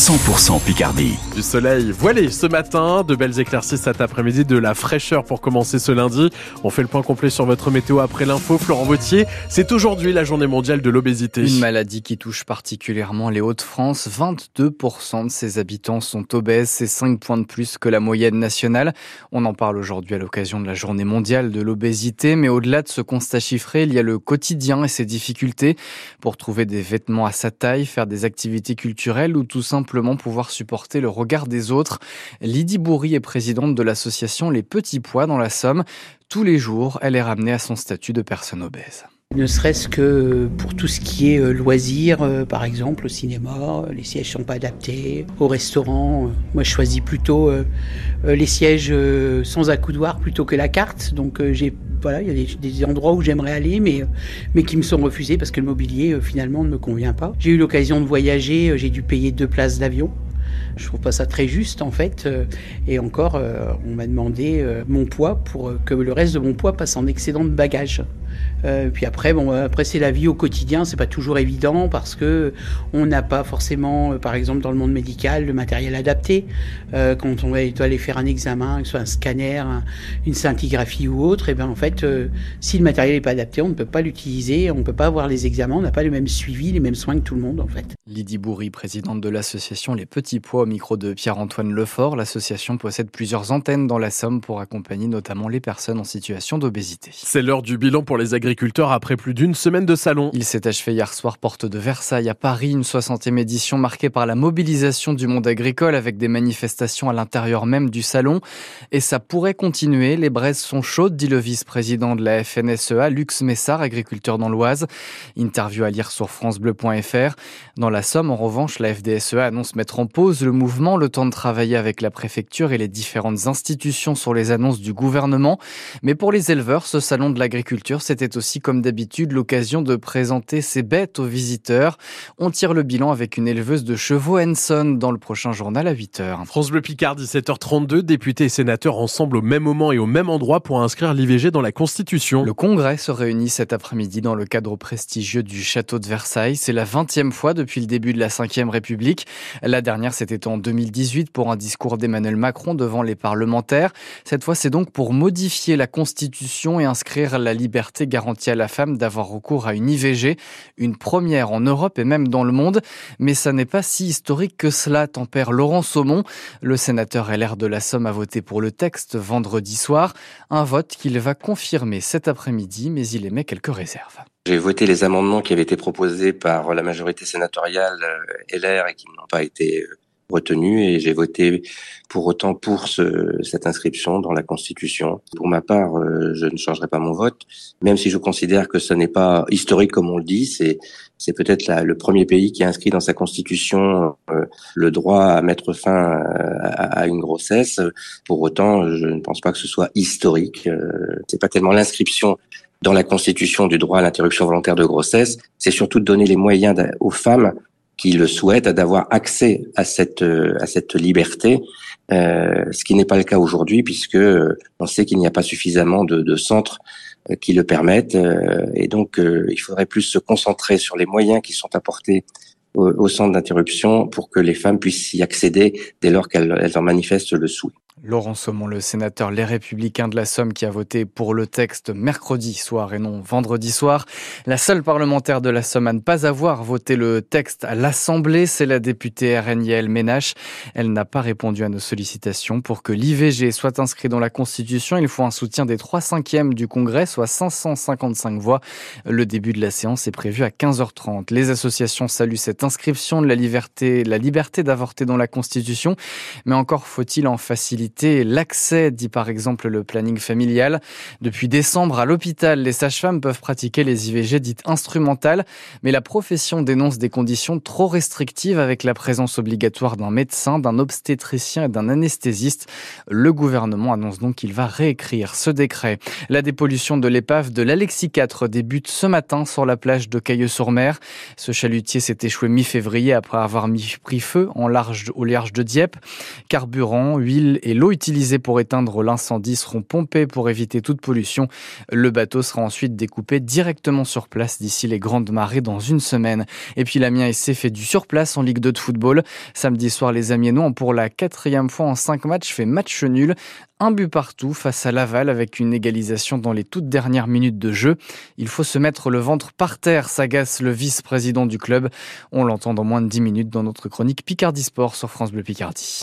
100% Picardie. Du soleil voilé ce matin, de belles éclaircies cet après-midi, de la fraîcheur pour commencer ce lundi. On fait le point complet sur votre météo après l'info. Florent Vautier, c'est aujourd'hui la journée mondiale de l'obésité. Une maladie qui touche particulièrement les Hauts-de-France. 22% de ses habitants sont obèses, c'est 5 points de plus que la moyenne nationale. On en parle aujourd'hui à l'occasion de la journée mondiale de l'obésité, mais au-delà de ce constat chiffré, il y a le quotidien et ses difficultés pour trouver des vêtements à sa taille, faire des activités culturelles ou tout simplement pouvoir supporter le regard des autres. Lydie Bourri est présidente de l'association Les Petits Pois dans la Somme. Tous les jours, elle est ramenée à son statut de personne obèse. Ne serait-ce que pour tout ce qui est euh, loisirs, euh, par exemple au cinéma, euh, les sièges sont pas adaptés. Au restaurant, moi je choisis plutôt les sièges sans accoudoir plutôt que la carte. Donc j'ai voilà, il y a des, endroits où j'aimerais aller, mais mais qui me sont refusés parce que le mobilier finalement ne me convient pas. J'ai eu l'occasion de voyager, j'ai dû payer deux places d'avion. Je trouve pas ça très juste en fait. Et encore, on m'a demandé mon poids pour que le reste de mon poids passe en excédent de bagages. Euh, puis après, bon, après c'est la vie au quotidien, c'est pas toujours évident parce que on n'a pas forcément, euh, par exemple dans le monde médical, le matériel adapté. Euh, quand on doit aller faire un examen, que ce soit un scanner, une scintigraphie ou autre, et eh bien en fait, euh, si le matériel n'est pas adapté, on ne peut pas l'utiliser, on ne peut pas avoir les examens, on n'a pas le même suivi, les mêmes soins que tout le monde en fait. Lydie Bourri, présidente de l'association Les Petits Pois au micro de Pierre-Antoine Lefort, l'association possède plusieurs antennes dans la Somme pour accompagner notamment les personnes en situation d'obésité. C'est l'heure du bilan pour les agriculteurs après plus d'une semaine de salon. Il s'est achevé hier soir porte de Versailles à Paris, une 60e édition marquée par la mobilisation du monde agricole avec des manifestations à l'intérieur même du salon. Et ça pourrait continuer, les braises sont chaudes, dit le vice-président de la FNSEA, Lux Messard, agriculteur dans l'Oise. Interview à lire sur francebleu.fr. Dans la Somme, en revanche, la FDSEA annonce mettre en pause le mouvement, le temps de travailler avec la préfecture et les différentes institutions sur les annonces du gouvernement. Mais pour les éleveurs, ce salon de l'agriculture c'était aussi comme d'habitude l'occasion de présenter ses bêtes aux visiteurs. On tire le bilan avec une éleveuse de chevaux Henson dans le prochain journal à 8h. France Bleu Picard, 17h32, députés et sénateurs ensemble au même moment et au même endroit pour inscrire l'IVG dans la Constitution. Le Congrès se réunit cet après-midi dans le cadre prestigieux du château de Versailles. C'est la 20e fois depuis le début de la 5e République. La dernière, c'était en 2018 pour un discours d'Emmanuel Macron devant les parlementaires. Cette fois, c'est donc pour modifier la Constitution et inscrire la liberté garantie à la femme d'avoir recours à une IVG, une première en Europe et même dans le monde. Mais ça n'est pas si historique que cela, tempère Laurent Saumon. Le sénateur LR de la Somme a voté pour le texte vendredi soir, un vote qu'il va confirmer cet après-midi, mais il émet quelques réserves. J'ai voté les amendements qui avaient été proposés par la majorité sénatoriale euh, LR et qui n'ont pas été euh, retenu et j'ai voté pour autant pour ce, cette inscription dans la Constitution. Pour ma part, euh, je ne changerai pas mon vote, même si je considère que ce n'est pas historique comme on le dit. C'est c'est peut-être le premier pays qui a inscrit dans sa Constitution euh, le droit à mettre fin euh, à, à, une grossesse. Pour autant, je ne pense pas que ce soit historique. c'est pas tellement l'inscription dans la Constitution du droit à l'interruption volontaire de grossesse, c'est surtout de donner les moyens aux femmes qui le souhaitent d'avoir accès à cette à cette liberté, euh, ce qui n'est pas le cas aujourd'hui puisque euh, on sait qu'il n'y a pas suffisamment de, centres euh, qui le permettent euh, et donc il faudrait plus se concentrer sur les moyens qui sont apportés au, au centre d'interruption pour que les femmes puissent y accéder dès lors qu'elles en manifestent le souhait. Laurent Saumon, le sénateur Les Républicains de la Somme qui a voté pour le texte mercredi soir et non vendredi soir. La seule parlementaire de la Somme à ne pas avoir voté le texte à l'Assemblée, c'est la députée RNIL Ménache. Elle n'a pas répondu à nos sollicitations. Pour que l'IVG soit inscrit dans la Constitution, il faut un soutien des 3 cinquièmes du Congrès, soit 555 voix. Le début de la séance est prévu à 15h30. Les associations saluent cette inscription de la liberté, la liberté d'avorter dans la Constitution, mais encore faut-il en faciliter l'accès, dit par exemple le planning familial. Depuis décembre, à l'hôpital, les sages-femmes peuvent pratiquer les IVG dites instrumentales, mais la profession dénonce des conditions trop restrictives avec la présence obligatoire d'un médecin, d'un obstétricien et d'un anesthésiste. Le gouvernement annonce donc qu'il va réécrire ce décret. La dépollution de l'épave de l'Alexis 4 débute ce matin sur la plage de Cailleux-sur-Mer. Ce chalutier s'est échoué mi-février après avoir mis pris feu en large, au large de Dieppe. Carburant, huile et l'eau utilisée pour éteindre l'incendie seront pompées pour éviter toute pollution. Le bateau sera ensuite découpé directement sur place d'ici les grandes marées dans une semaine. Et puis l'Amiens SC fait du surplace en Ligue 2 de football. Samedi soir, les Amiens ont pour la quatrième fois en cinq matchs fait match nul un but partout face à Laval avec une égalisation dans les toutes dernières minutes de jeu. Il faut se mettre le ventre par terre, s'agace le vice-président du club. On l'entend dans moins de 10 minutes dans notre chronique Picardie Sport sur France Bleu Picardie.